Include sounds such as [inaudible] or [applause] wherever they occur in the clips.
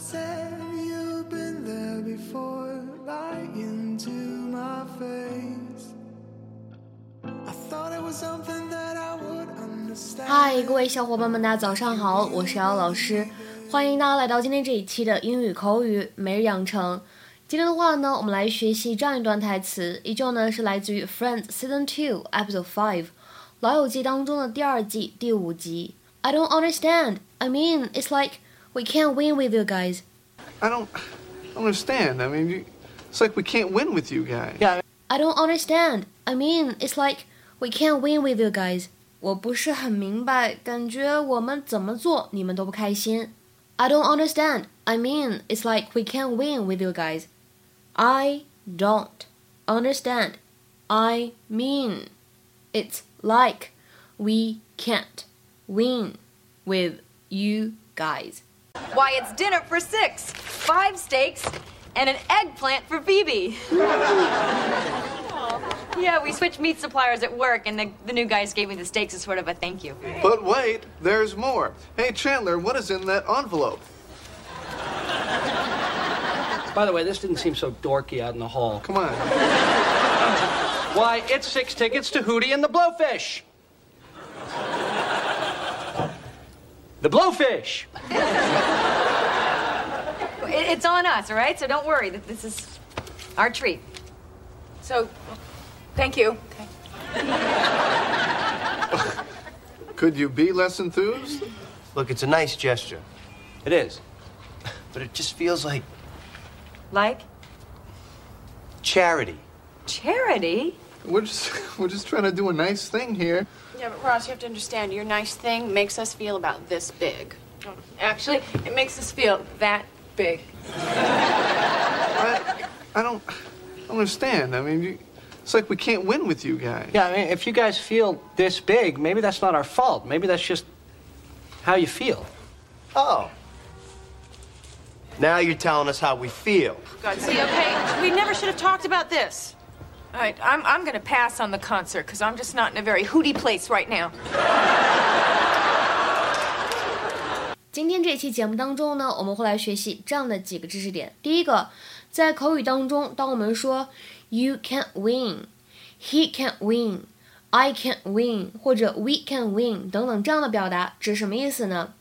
said you've been there before, lying to my face. I thought it was something that I would understand. Hi,，各位小伙伴们，大家早上好，我是姚老师，欢迎大家来到今天这一期的英语口语每日养成。今天的话呢，我们来学习这样一段台词，依旧呢是来自于《Friends》Season Two Episode Five，《老友记》当中的第二季第五集。I don't understand. I mean, it's like we can't win with you guys. I don't understand. I mean, you, it's like we can't win with you guys. Yeah, I don't understand. I mean, it's like we can't win with you guys. 我不是很明白，感觉我们怎么做你们都不开心。I don't understand. I mean, it's like we can't win with you guys. I don't understand. I mean, it's like we can't win with you guys. Why, it's dinner for six, five steaks, and an eggplant for Phoebe. [laughs] yeah, we switched meat suppliers at work, and the, the new guys gave me the steaks as sort of a thank you. But wait, there's more. Hey, Chandler, what is in that envelope? by the way, this didn't seem so dorky out in the hall. Come on. Why, it's six tickets to Hootie and the Blowfish. The Blowfish. It's on us, all right? So don't worry. that This is our treat. So, thank you. [laughs] Could you be less enthused? Look, it's a nice gesture, It is. but it just feels like Like charity. charity? We're just [laughs] we're just trying to do a nice thing here. Yeah, but Ross, you have to understand, your nice thing makes us feel about this big. Actually, it makes us feel that big. I, I don't understand. I mean, you, it's like we can't win with you guys. Yeah, I mean, if you guys feel this big, maybe that's not our fault. Maybe that's just how you feel. Oh. Now you're telling us how we feel. God, see, okay, we never should have talked about this. All right, I'm, I'm gonna pass on the concert because I'm just not in a very hooty place right now. 今天这期节目当中呢，我们会来学习这样的几个知识点。第一个，在口语当中，当我们说 “you can't win”、“he can't win”、“I can't win” 或者 “we can win” 等等这样的表达，指什么意思呢？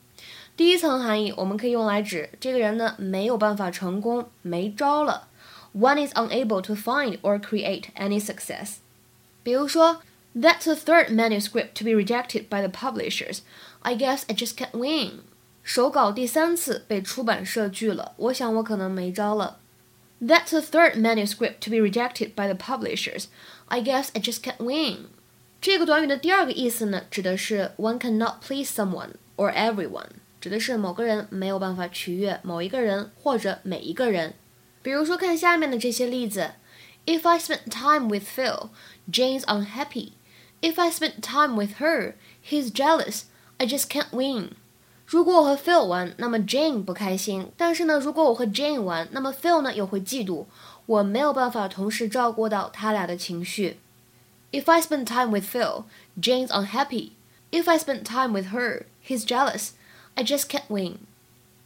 第一层含义，我们可以用来指这个人呢没有办法成功，没招了。One is unable to find or create any success。比如说，That's the third manuscript to be rejected by the publishers. I guess I just can't win. 手稿第三次被出版社拒了，我想我可能没招了。That's the third manuscript to be rejected by the publishers. I guess I just can't win. 这个短语的第二个意思呢，指的是 one cannot please someone or everyone，指的是某个人没有办法取悦某一个人或者每一个人。 比如说，看下面的这些例子：If I spend time with Phil, Jane's unhappy. If I spend time with her, he's jealous. I just can't win. 如果我和 Phil 玩，那么 Jane 不开心。但是呢，如果我和 Jane 玩，那么 Phil 呢又会嫉妒。我没有办法同时照顾到他俩的情绪。If I spend time with Phil, Jane's unhappy. If I spend time with her, he's jealous. I just can't win.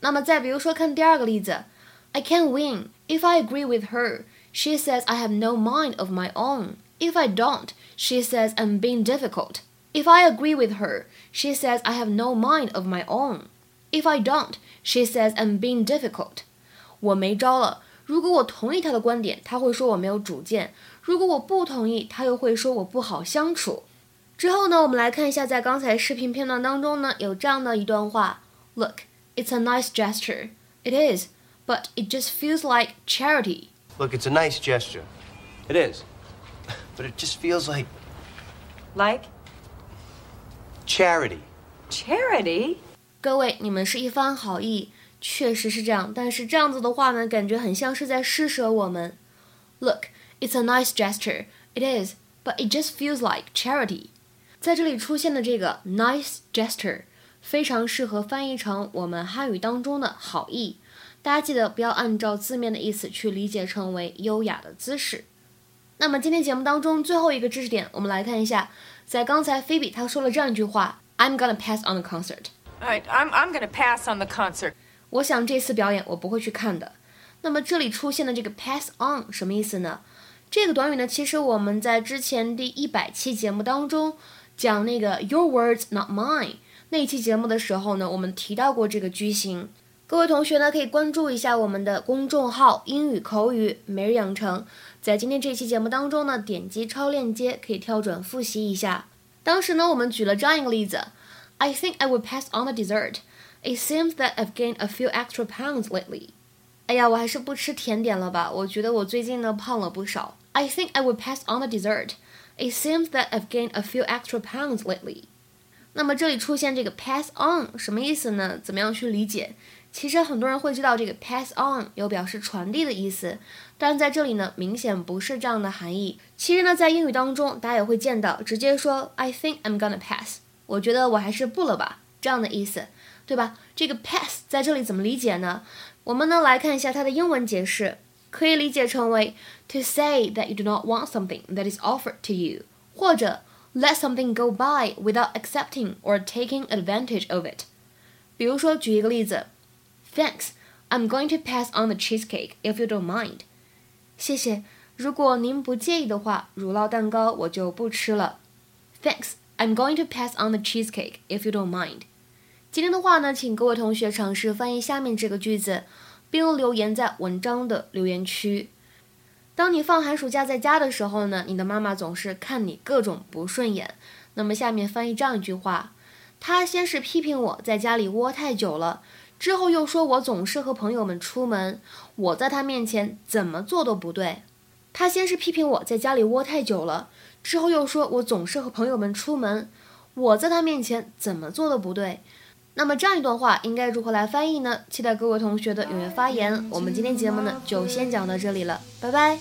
那么再比如说，看第二个例子 ，I can't win. If I agree with her, she says I have no mind of my own. If I don't, she says I'm being difficult. If I agree with her, she says I have no mind of my own. If I don't, she says I'm being difficult. 我没招了。如果我同意她的观点，她会说我没有主见；如果我不同意，她又会说我不好相处。之后呢，我们来看一下，在刚才视频片段当中呢，有这样的一段话：Look, it's a nice gesture. It is, but it just feels like charity. Look, it's a nice gesture, It is. [laughs] but it just feels like Like charity. charity? 各位，你们是一番好意，确实是这样。但是这样子的话呢，感觉很像是在施舍我们。Look, it's a nice gesture. It is, but it just feels like charity. 在这里出现的这个 nice gesture 非常适合翻译成我们汉语当中的好意。 大家记得不要按照字面的意思去理解成为优雅的姿势。那么今天节目当中最后一个知识点，我们来看一下，在刚才菲比她说了这样一句话：“I'm gonna pass on the concert。” All right, I'm, I'm gonna pass on the concert. 我想这次表演我不会去看的。那么这里出现的这个 pass on 什么意思呢？这个短语呢，其实我们在之前第一百期节目当中讲那个 Your words not mine 那一期节目的时候呢，我们提到过这个句型。各位同学呢，可以关注一下我们的公众号“英语口语每日养成”。在今天这期节目当中呢，点击超链接可以跳转复习一下。当时呢，我们举了这样一个例子：I think I would pass on the dessert. It seems that I've gained a few extra pounds lately. 哎呀，我还是不吃甜点了吧？我觉得我最近呢胖了不少。I think I would pass on the dessert. It seems that I've gained a few extra pounds lately. 那么这里出现这个 pass on 什么意思呢？怎么样去理解？其实很多人会知道这个 pass on 有表示传递的意思，但在这里呢，明显不是这样的含义。其实呢，在英语当中，大家也会见到直接说 I think I'm gonna pass，我觉得我还是不了吧，这样的意思，对吧？这个 pass 在这里怎么理解呢？我们呢来看一下它的英文解释，可以理解成为 to say that you do not want something that is offered to you，或者 let something go by without accepting or taking advantage of it。比如说，举一个例子。Thanks. I'm going to pass on the cheesecake if you don't mind. 谢谢，如果您不介意的话，乳酪蛋糕我就不吃了。Thanks. I'm going to pass on the cheesecake if you don't mind. 今天的话呢，请各位同学尝试翻译下面这个句子，并留言在文章的留言区。当你放寒暑假在家的时候呢，你的妈妈总是看你各种不顺眼。那么下面翻译这样一句话：她先是批评我在家里窝太久了。之后又说我总是和朋友们出门，我在他面前怎么做都不对。他先是批评我在家里窝太久了，之后又说我总是和朋友们出门，我在他面前怎么做都不对。那么这样一段话应该如何来翻译呢？期待各位同学的踊跃发言。我们今天节目呢就先讲到这里了，拜拜。